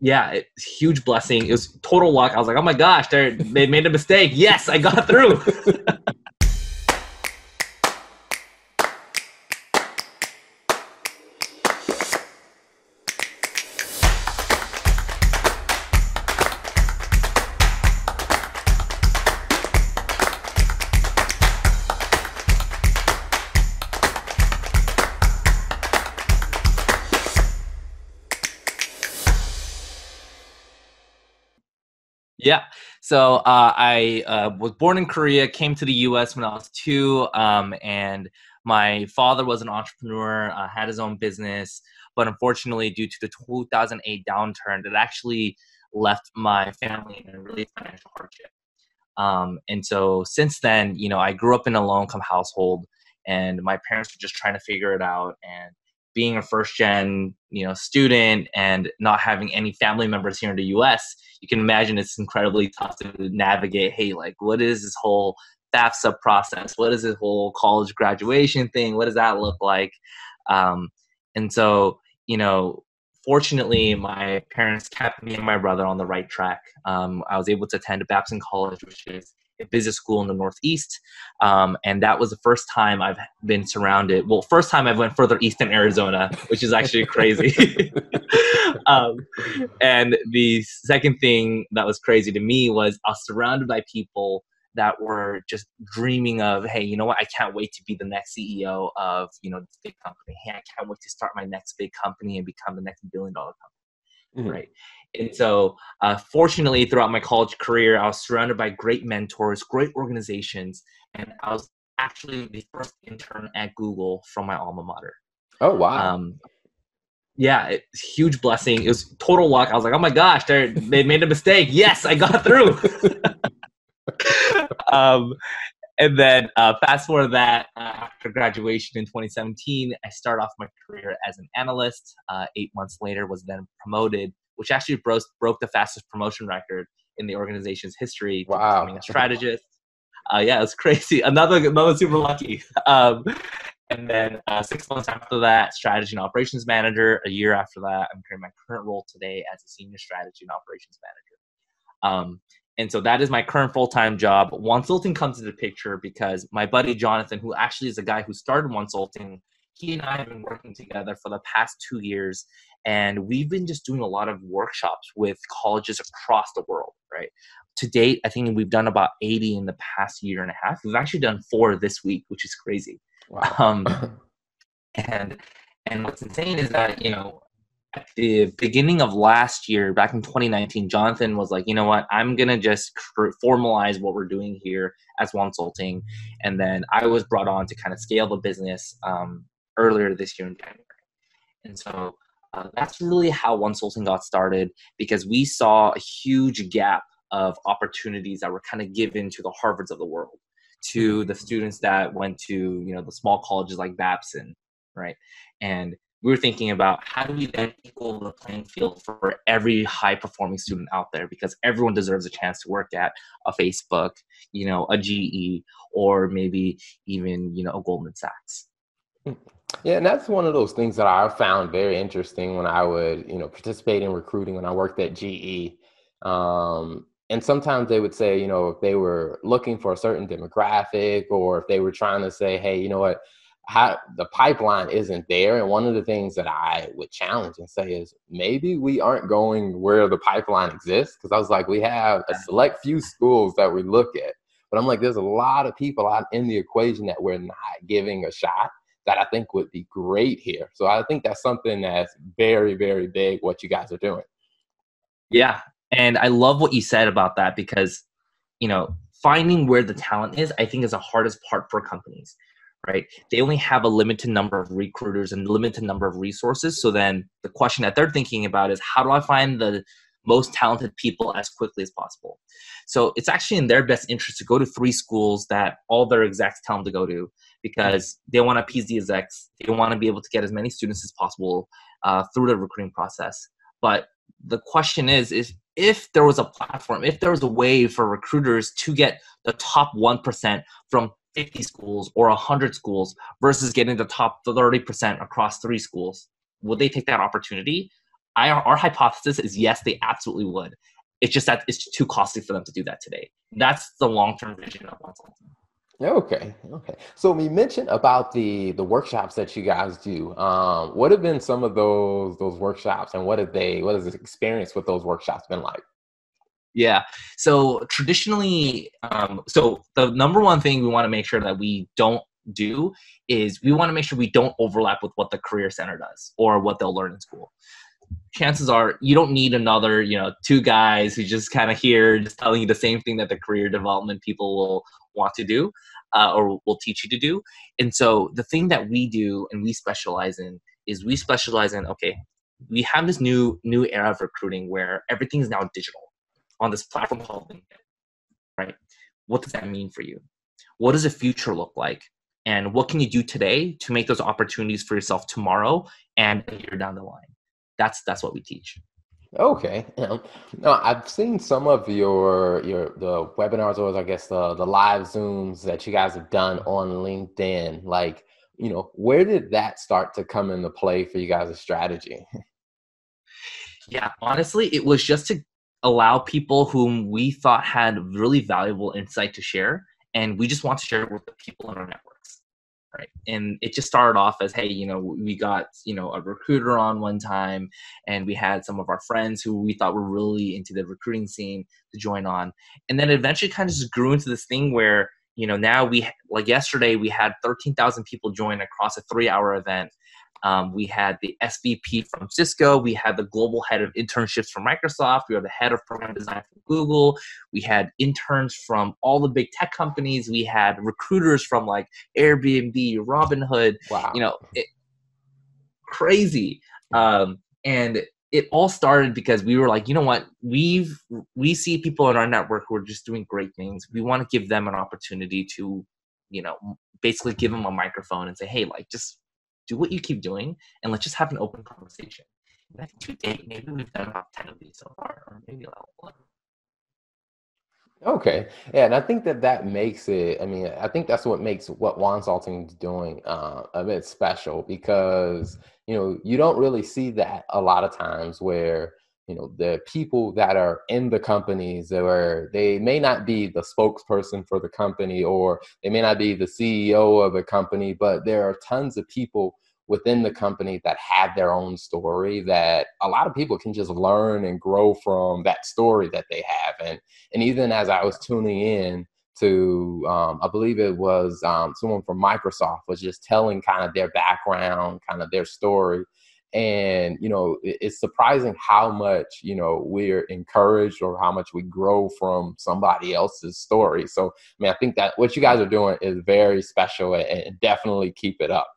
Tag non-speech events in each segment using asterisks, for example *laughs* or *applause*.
yeah, it, huge blessing. It was total luck. I was like, oh my gosh, they they made a mistake. Yes, I got through. *laughs* Yeah. So uh, I uh, was born in Korea, came to the U.S. when I was two, um, and my father was an entrepreneur, uh, had his own business, but unfortunately, due to the 2008 downturn, it actually left my family in a really financial hardship. Um, and so since then, you know, I grew up in a low-income household, and my parents were just trying to figure it out, and being a first gen you know student and not having any family members here in the us you can imagine it's incredibly tough to navigate hey like what is this whole FAFSA process? What is this whole college graduation thing? What does that look like? Um, and so you know fortunately my parents kept me and my brother on the right track. Um, i was able to attend babson college which is a business school in the Northeast, um, and that was the first time I've been surrounded. Well, first time I went further east in Arizona, which is actually crazy. *laughs* um, and the second thing that was crazy to me was I was surrounded by people that were just dreaming of, hey, you know what? I can't wait to be the next CEO of you know this big company. Hey, I can't wait to start my next big company and become the next billion dollar company. Mm-hmm. Right and so, uh, fortunately, throughout my college career, I was surrounded by great mentors, great organizations, and I was actually the first intern at Google from my alma mater. Oh wow! Um, yeah, it, huge blessing. It was total luck. I was like, oh my gosh, they they made a mistake. *laughs* Yes, I got through. *laughs* um, and then uh, fast forward that uh, after graduation in 2017, I started off my career as an analyst. Uh, eight months later, was then promoted which actually broke, broke the fastest promotion record in the organization's history wow. becoming a strategist. Uh, yeah, it's *laughs* crazy. Another another super lucky. Um, and then uh, six months after that, strategy and operations manager. A year after that, I'm in my current role today as a senior strategy and operations manager. Um, and so that is my current full time job. Wonsulting comes into the picture because my buddy Jonathan, who actually is the guy who started Wonsulting, he and I have been working together for the past two years, and we've been just doing a lot of workshops with colleges across the world, right? To date, I think we've done about 80 in the past year and a half. We've actually done four this week, which is crazy. Wow. *laughs* Um, *coughs* and and what's insane is that you know at the beginning of last year, back in 2019, Jonathan was like, you know what, I'm gonna just formalize what we're doing here as consulting, and then I was brought on to kind of scale the business um, earlier this year in January. And so uh, that's really how Wonsulting got started because we saw a huge gap of opportunities that were kind of given to the Harvards of the world, to mm-hmm. the students that went to you know the small colleges like Babson, right? And we were thinking about how do we then equal the playing field for every high performing student out there because everyone deserves a chance to work at a Facebook, you know, a GE, or maybe even you know a Goldman Sachs. Yeah, and that's one of those things that I found very interesting when I would, you know, participate in recruiting when I worked at GE. Um, and sometimes they would say, you know, if they were looking for a certain demographic or if they were trying to say, hey, you know what, how the pipeline isn't there. And one of the things that I would challenge and say is maybe we aren't going where the pipeline exists. Cause I was like, we have a select few schools that we look at. But I'm like, there's a lot of people out in the equation that we're not giving a shot that I think would be great here. So I think that's something that's very, very big what you guys are doing. Yeah. And I love what you said about that because, you know, finding where the talent is, I think is the hardest part for companies, right? They only have a limited number of recruiters and limited number of resources. So then the question that they're thinking about is how do I find the most talented people as quickly as possible. So it's actually in their best interest to go to three schools that all their execs tell them to go to because they want to appease the execs. They want to be able to get as many students as possible uh, through the recruiting process. But the question is, is if there was a platform, if there was a way for recruiters to get the top 1% from 50 schools or 100 schools versus getting the top 30% across three schools, would they take that opportunity? I, our hypothesis is yes, they absolutely would. It's just that it's too costly for them to do that today. That's the long term vision of Wonsulting. Okay, okay. So we mentioned about the the workshops that you guys do. Um, what have been some of those those workshops, and what have they? What has the experience with those workshops been like? Yeah. So traditionally, um, so the number one thing we want to make sure that we don't do is we want to make sure we don't overlap with what the career center does or what they'll learn in school chances are you don't need another you know two guys who just kind of here just telling you the same thing that the career development people will want to do uh, or will teach you to do and so the thing that we do and we specialize in is we specialize in okay we have this new new era of recruiting where everything is now digital on this platform called LinkedIn, right? What does that mean for you? What does the future look like? And what can you do today to make those opportunities for yourself tomorrow and a year down the line? That's that's what we teach. Okay. Yeah. No, I've seen some of your your the webinars or I guess the the live zooms that you guys have done on LinkedIn. Like, you know, where did that start to come into play for you guys' strategy? Yeah, honestly, it was just to allow people whom we thought had really valuable insight to share and we just want to share it with the people in our networks right. And it just started off as hey you know we got you know a recruiter on one time and we had some of our friends who we thought were really into the recruiting scene to join on. And then eventually kind of just grew into this thing where you know now we like yesterday we had 13,000 people join across a 3 hour event um, we had the SVP from Cisco. We had the global head of internships from Microsoft. We had the head of program design from Google. We had interns from all the big tech companies. We had recruiters from like Airbnb, Robinhood. Wow. You know, it, crazy. Um, and it all started because we were like, you know what, we've we see people in our network who are just doing great things. We want to give them an opportunity to, you know, basically give them a microphone and say, hey, like just do what you keep doing, and let's just have an open conversation. And I think to date, maybe we've done about 10 of these so far, or maybe level one. Okay, yeah, and I think that that makes it. I mean, I think that's what makes Wonsulting is doing uh, a bit special because you know you don't really see that a lot of times where you know the people that are in the companies where they may not be the spokesperson for the company or they may not be the ceo of a company but there are tons of people within the company that have their own story that a lot of people can just learn and grow from that story that they have. And and even as i was tuning in to um, i believe it was um, someone from microsoft was just telling kind of their background kind of their story and you know it's surprising how much you know we're encouraged or how much we grow from somebody else's story. So i mean i think that what you guys are doing is very special and definitely keep it up.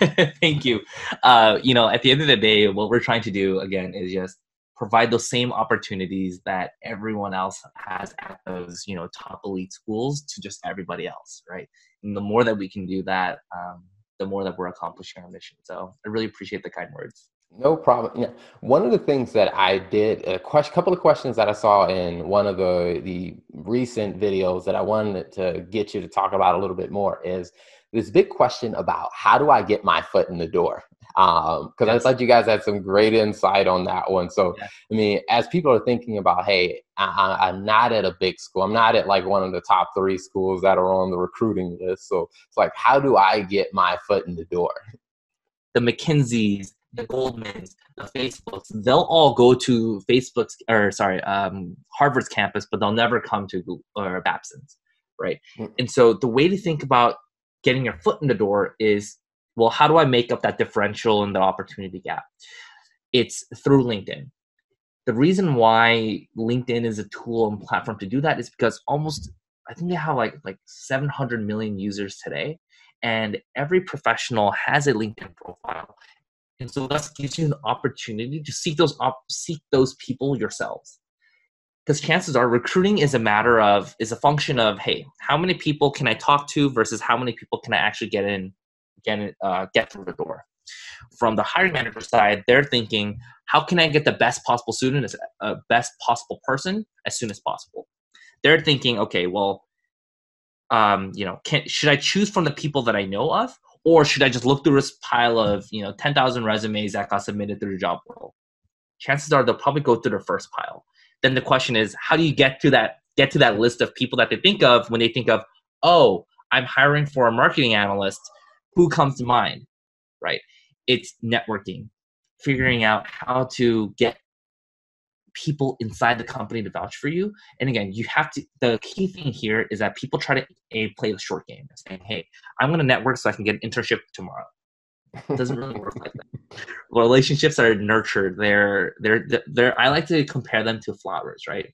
*laughs* Thank you. Uh, you know at the end of the day what we're trying to do again is just provide those same opportunities that everyone else has at those you know top elite schools to just everybody else right? And the more that we can do that um, the more that we're accomplishing our mission. So I really appreciate the kind words. No problem. Yeah. One of the things that I did, a question, couple of questions that I saw in one of the the recent videos that I wanted to get you to talk about a little bit more is this big question about how do I get my foot in the door? Because um, yes. I thought you guys had some great insight on that one. So, yeah. I mean, as people are thinking about, hey, I, am not at a big school, I'm not at like one of the top three schools that are on the recruiting list. So, it's like, how do I get my foot in the door? The McKinseys, the Goldmans, the Facebooks, they'll all go to Facebook's or sorry, um, Harvard's campus, but they'll never come to Google or Babson's, right? Mm-hmm. And so the way to think about getting your foot in the door is well, how do I make up that differential and the opportunity gap? It's through LinkedIn. The reason why LinkedIn is a tool and platform to do that is because almost I think they have like like 700 million users today, and every professional has a LinkedIn profile, and so that gives you an opportunity to seek those op- seek those people yourselves. Because chances are recruiting is a matter of is a function of hey, how many people can I talk to versus how many people can I actually get in get uh, get through the door. From the hiring manager side, they're thinking, how can I get the best possible student, as uh, best possible person, as soon as possible? They're thinking, okay, well, um, you know, can, should I choose from the people that I know of, or should I just look through this pile of you know ten thousand resumes that got submitted through the job portal? Chances are they'll probably go through the first pile. Then the question is, how do you get to that get to that list of people that they think of when they think of, oh, I'm hiring for a marketing analyst? Who comes to mind? Right? It's networking, figuring out how to get people inside the company to vouch for you. And again, you have to. The key thing here is that people try to a play the short game, saying, "Hey, I'm going to network so I can get an internship tomorrow." It doesn't really work like that. Relationships are nurtured. They're they're they're. I like to compare them to flowers, right?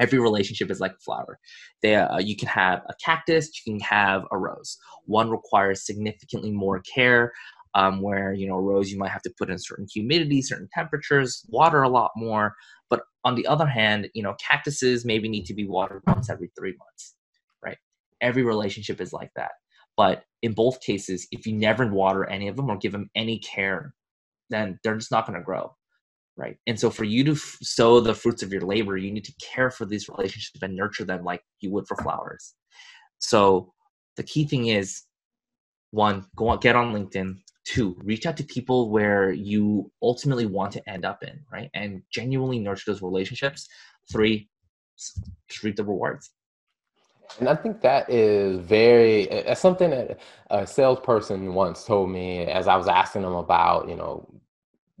Every relationship is like a flower. They, uh, you can have a cactus, you can have a rose. One requires significantly more care, um, where you know rose you might have to put in certain humidity certain temperatures water a lot more but on the other hand you know cactuses maybe need to be watered once every three months right every relationship is like that but in both cases if you never water any of them or give them any care then they're just not going to grow right. And so for you to f- sow the fruits of your labor you need to care for these relationships and nurture them like you would for flowers. So the key thing is one go on get on linkedin. Two reach out to people where you ultimately want to end up in right? And genuinely nurture those relationships. Three reap the rewards. And i think that is very that's something that a salesperson once told me as i was asking them about you know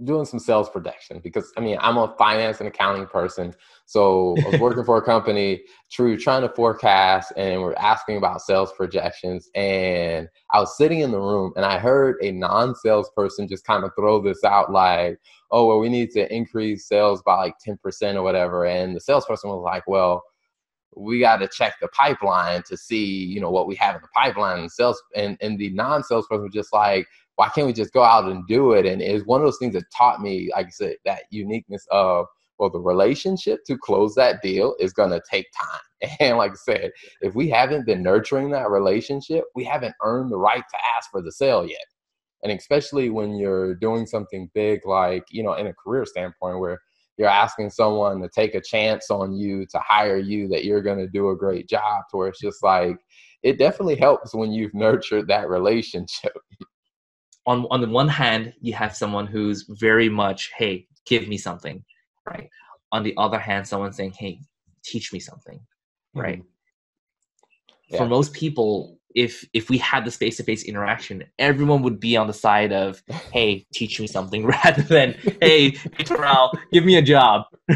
doing some sales projection because I mean I'm a finance and accounting person. So I was working for a *laughs* *laughs* company, true, trying to forecast, and we're asking about sales projections. And I was sitting in the room, and I heard a non-salesperson just kind of throw this out, like, "Oh, well, we need to increase sales by like ten percent or whatever." And the salesperson was like, "Well." we got to check the pipeline to see you know what we have in the pipeline and sales and, and the non-salesperson was just like why can't we just go out and do it? And it's one of those things that taught me, like I said, that uniqueness of well, the relationship to close that deal is going to take time. *laughs* And like I said, if we haven't been nurturing that relationship, we haven't earned the right to ask for the sale yet. And especially when you're doing something big, like, you know, in a career standpoint where you're asking someone to take a chance on you to hire you that you're going to do a great job to where it's just like, it definitely helps when you've *laughs* nurtured that relationship. *laughs* on on the one hand you have someone who's very much hey give me something right on the other hand someone saying hey teach me something right mm-hmm. yeah. for most people if if we had this face-to-face interaction everyone would be on the side of *laughs* hey teach me something *laughs* rather than hey Terrell, give me a job *laughs*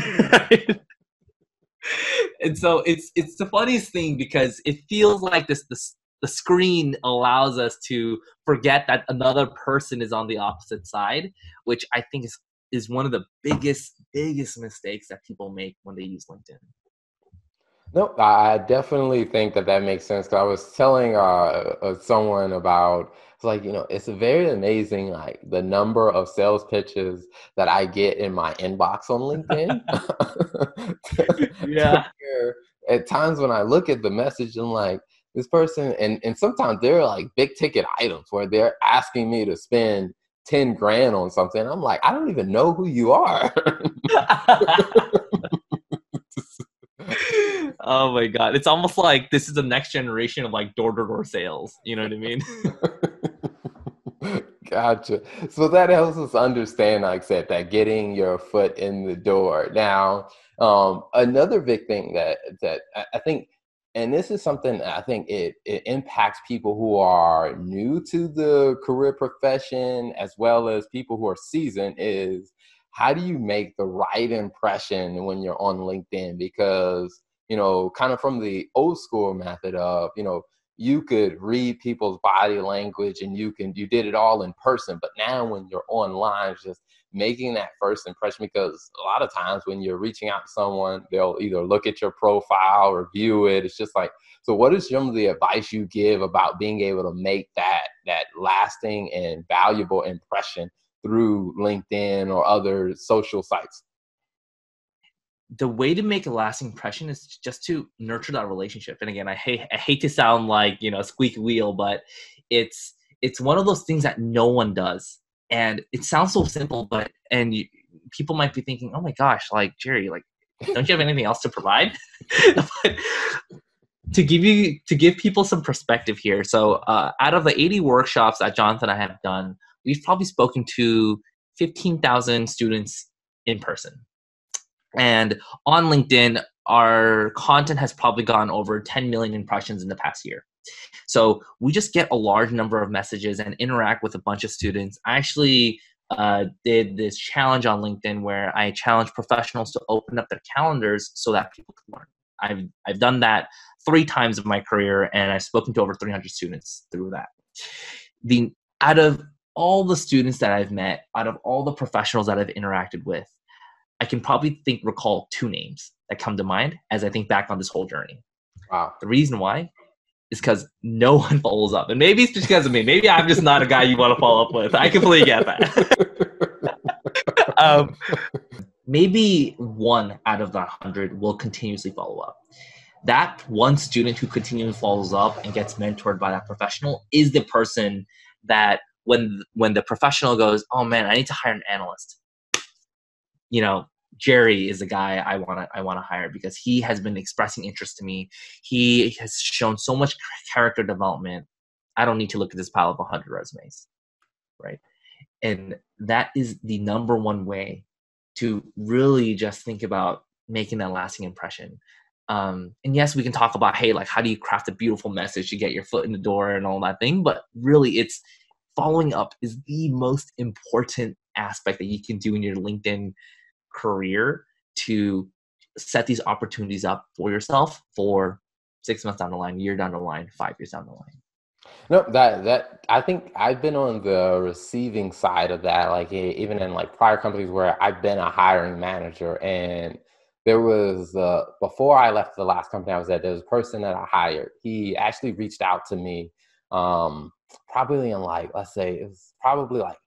and so it's it's the funniest thing because it feels like this this the screen allows us to forget that another person is on the opposite side, which I think is is one of the biggest biggest mistakes that people make when they use LinkedIn. No, I definitely think that that makes sense. Cause I was telling uh, uh, someone about it's like you know it's very amazing like the number of sales pitches that I get in my inbox on LinkedIn. *laughs* *laughs* yeah. *laughs* At times when I look at the message, I'm like, this person and and sometimes they're like big ticket items where they're asking me to spend 10 grand on something. I'm like i don't even know who you are. *laughs* Oh my god. It's almost like this is the next generation of like door-to-door sales. You know what i mean? *laughs* Gotcha. So that helps us understand like i said that getting your foot in the door. Now um, another big thing that that i think and this is something I think it, it impacts people who are new to the career profession as well as people who are seasoned is how do you make the right impression when you're on LinkedIn? Because, you know, kind of from the old school method of, you know, you could read people's body language and you can you did it all in person but now when you're online just making that first impression because a lot of times when you're reaching out to someone they'll either look at your profile or view it. It's just like so what is some of the advice you give about being able to make that that lasting and valuable impression through linkedin or other social sites the way to make a lasting impression is just to nurture that relationship. And again, I hate I hate to sound like you know a squeaky wheel, but it's it's one of those things that no one does, and it sounds so simple, but and you, people might be thinking, oh my gosh, like Jerry, like don't you have anything else to provide? *laughs* but to give you to give people some perspective here. So, uh, out of the 80 workshops that Jonathan and I have done, we've probably spoken to 15,000 students in person. And on LinkedIn, our content has probably gone over 10 million impressions in the past year. So we just get a large number of messages and interact with a bunch of students. I actually uh, did this challenge on LinkedIn where I challenged professionals to open up their calendars so that people could learn. I've I've done that three times in my career, and I've spoken to over 300 students through that. The out of all the students that I've met, out of all the professionals that I've interacted with, I can probably think recall two names that come to mind as I think back on this whole journey. Wow. The reason why is because no *laughs* one follows up. And maybe it's because of me. Maybe I'm just not a guy you want to follow up with. I completely get that. *laughs* um, maybe one out of the hundred will continuously follow up. That one student who continually follows up and gets mentored by that professional is the person that when when the professional goes, oh man, I need to hire an analyst. You know, Jerry is the guy I want to I want to hire because he has been expressing interest to me. He has shown so much character development. I don't need to look at this pile of 100 resumes, right? And that is the number one way to really just think about making that lasting impression. Um, and yes, we can talk about hey, like how do you craft a beautiful message to get your foot in the door and all that thing, but really, it's following up is the most important aspect that you can do in your LinkedIn career to set these opportunities up for yourself for six months down the line, year down the line, five years down the line. No, that that I think I've been on the receiving side of that. Like even in like prior companies where I've been a hiring manager, and there was uh, before I left the last company I was at, there was a person that I hired. He actually reached out to me, um, probably in like let's say it was probably like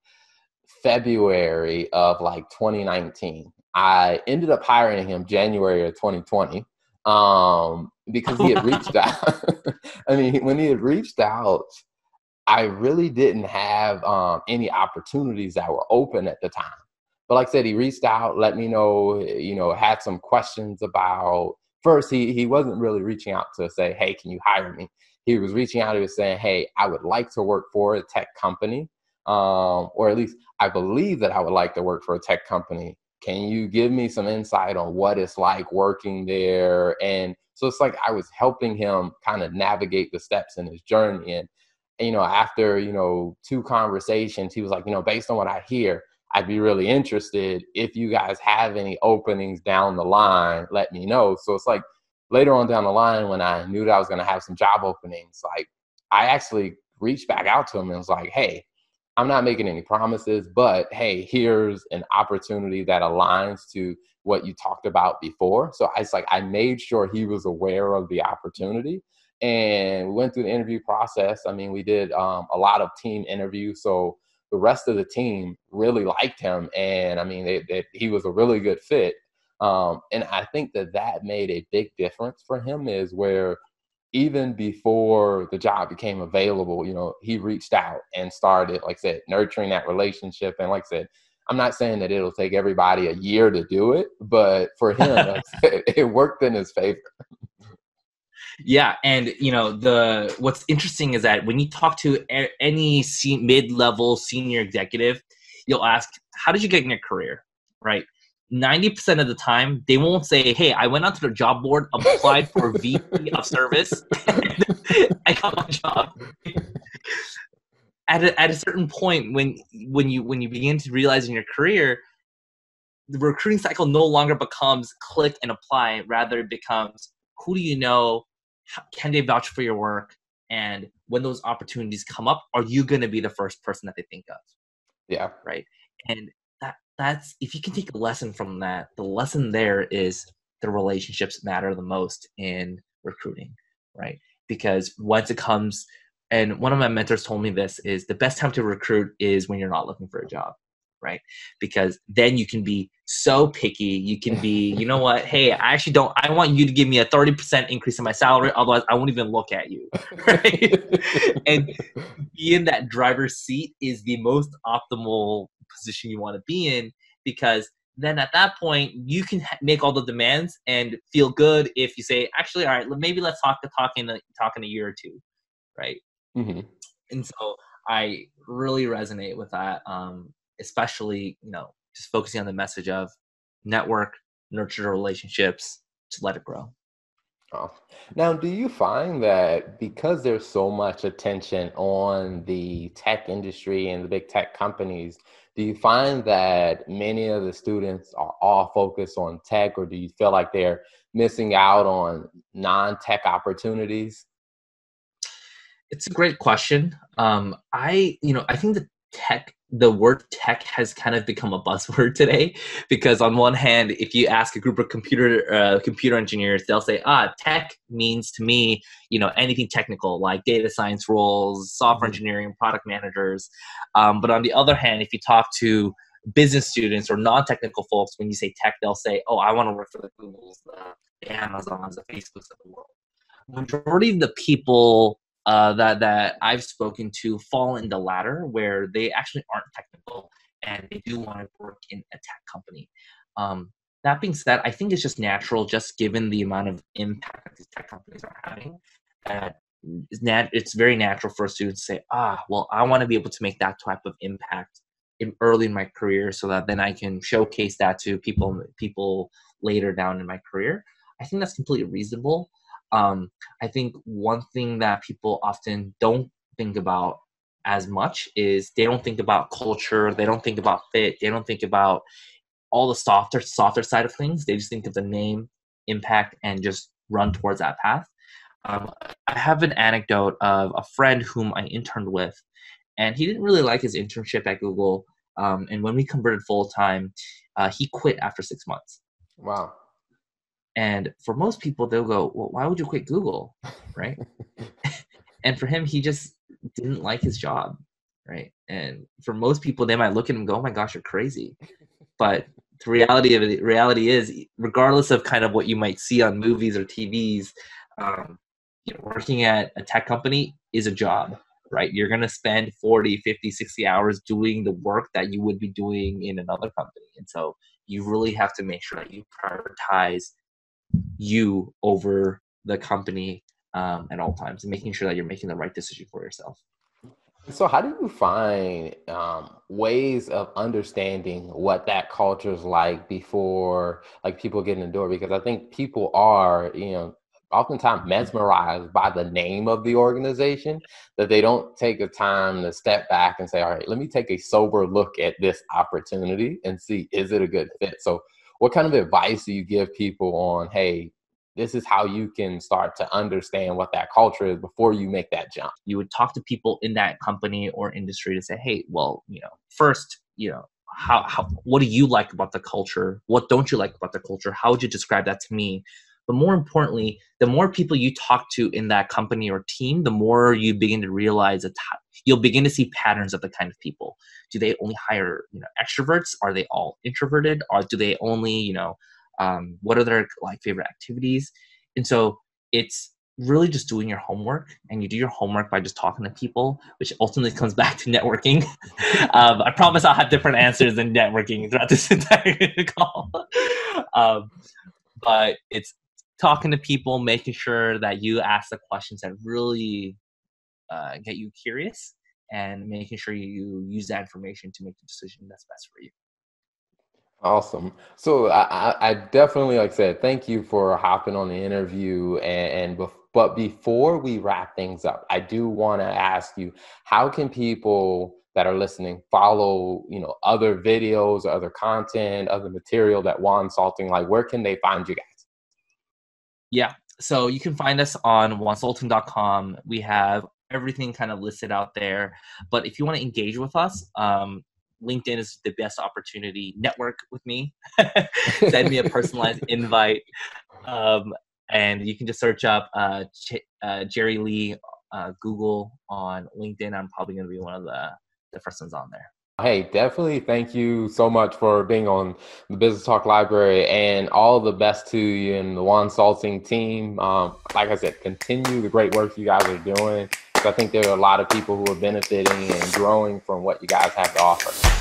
February of like 2019, I ended up hiring him January of 2020 um, because he had *laughs* reached out. *laughs* I mean, when he had reached out, I really didn't have um, any opportunities that were open at the time. But like I said, he reached out, let me know, you know, had some questions about. First, he he wasn't really reaching out to say, "Hey, can you hire me?" He was reaching out. He was saying, "Hey, I would like to work for a tech company, um, or at least I believe that I would like to work for a tech company can you give me some insight on what it's like working there? And so it's like i was helping him kind of navigate the steps in his journey. And, you know after you know two conversations he was like you know based on what i hear i'd be really interested. If you guys have any openings down the line let me know. So it's like later on down the line when i knew that i was going to have some job openings like i actually reached back out to him and was like hey I'm not making any promises, but hey, here's an opportunity that aligns to what you talked about before. So it's like I made sure he was aware of the opportunity and we went through the interview process. I mean, we did um, a lot of team interviews. So the rest of the team really liked him. And I mean, they, they, he was a really good fit. Um, and I think that that made a big difference for him is where even before the job became available, you know, he reached out and started, like I said, nurturing that relationship. And like I said, I'm not saying that it'll take everybody a year to do it, but for him, *laughs* like said, it worked in his favor. Yeah, and you know the what's interesting is that when you talk to a- any mid-level senior executive, you'll ask, "How did you get in your career?" Right? 90% of the time they won't say hey i went onto the job board applied for vp of service *laughs* i got my job. At a, at a certain point when when you when you begin to realize in your career the recruiting cycle no longer becomes click and apply rather it becomes who do you know? Can they vouch for your work? And when those opportunities come up are you going to be the first person that they think of? Yeah. Right? And that's if you can take a lesson from that, the lesson there is the relationships matter the most in recruiting, right? Because once it comes, and one of my mentors told me this is the best time to recruit is when you're not looking for a job, right? Because then you can be so picky. You can be, *laughs* you know what? Hey, I actually don't. I want you to give me a thirty percent increase in my salary. Otherwise, I won't even look at you, *laughs* right? *laughs* and be in that driver's seat is the most optimal position you want to be in because then at that point you can make all the demands and feel good if you say actually all right maybe let's talk talk in a, talk in a year or two right mm-hmm. and so i really resonate with that um, especially you know just focusing on the message of network nurture relationships to let it grow Oh. Now, do you find that because there's so much attention on the tech industry and the big tech companies, do you find that many of the students are all focused on tech, or do you feel like they're missing out on non tech opportunities? It's a great question. Um, I, you know, I think the tech the word tech has kind of become a buzzword *laughs* today because on one hand if you ask a group of computer uh, computer engineers they'll say ah tech means to me you know anything technical like data science roles software mm-hmm. engineering product managers um, but on the other hand if you talk to business students or non-technical folks when you say tech they'll say oh i want to work for the googles the amazons the facebooks of the world majority of the people uh, that that I've spoken to fall in the latter, where they actually aren't technical and they do want to work in a tech company. Um, that being said, I think it's just natural, just given the amount of impact that these tech companies are having, that it's, nat- it's very natural for a student to say, ah, well, I want to be able to make that type of impact in, early in my career, so that then I can showcase that to people people later down in my career. I think that's completely reasonable. Um, I think one thing that people often don't think about as much is they don't think about culture, they don't think about fit, they don't think about all the softer softer side of things. They just think of the name, impact, and just run towards that path. Um, I have an anecdote of a friend whom I interned with, and he didn't really like his internship at Google. Um, and when we converted full time, uh, he quit after six months. Wow. And for most people, they'll go, Well, why would you quit Google? Right. *laughs* *laughs* and for him, he just didn't like his job. Right. And for most people, they might look at him and go, Oh my gosh, you're crazy. But the reality of it, reality is, regardless of kind of what you might see on movies or TVs, um, you know, working at a tech company is a job right you're going to spend 40 50 60 hours doing the work that you would be doing in another company and so you really have to make sure that you prioritize you over the company um, at all times and making sure that you're making the right decision for yourself. So, how do you find um, ways of understanding what that culture is like before, like people get in the door? Because I think people are, you know, oftentimes mesmerized by the name of the organization that they don't take the time to step back and say, "All right, let me take a sober look at this opportunity and see is it a good fit." So, what kind of advice do you give people on hey this is how you can start to understand what that culture is before you make that jump you would talk to people in that company or industry to say hey well you know first you know how, how what do you like about the culture? What don't you like about the culture? How would you describe that to me? But more importantly the more people you talk to in that company or team the more you begin to realize that you'll begin to see patterns of the kind of people. Do they only hire you know extroverts? Are they all introverted? Or do they only you know um, what are their like favorite activities? And so it's really just doing your homework and you do your homework by just talking to people which ultimately comes *laughs* back to networking. *laughs* Um, i promise i'll have different answers than networking throughout this *laughs* entire call. Um, but it's talking to people, making sure that you ask the questions that really uh, get you curious, and making sure you use that information to make the decision that's best for you. Awesome. So I, I definitely, like I said, thank you for hopping on the interview. And, and but before we wrap things up, I do want to ask you, how can people that are listening follow, you know, other videos, other content, other material that Wonsulting? Like, where can they find you guys? Yeah. So you can find us on wonsulting.com. We have everything kind of listed out there. But if you want to engage with us, um, LinkedIn is the best opportunity. Network with me, *laughs* send me a personalized *laughs* invite, um, and you can just search up uh, Ch- uh, Jerry Lee uh, Google on LinkedIn. I'm probably going to be one of the the first ones on there. Hey, definitely thank you so much for being on the Business Talk Library and all the best to you and the Wonsulting team. Um, like I said, continue the great work you guys are doing. I think there are a lot of people who are benefiting and growing from what you guys have to offer.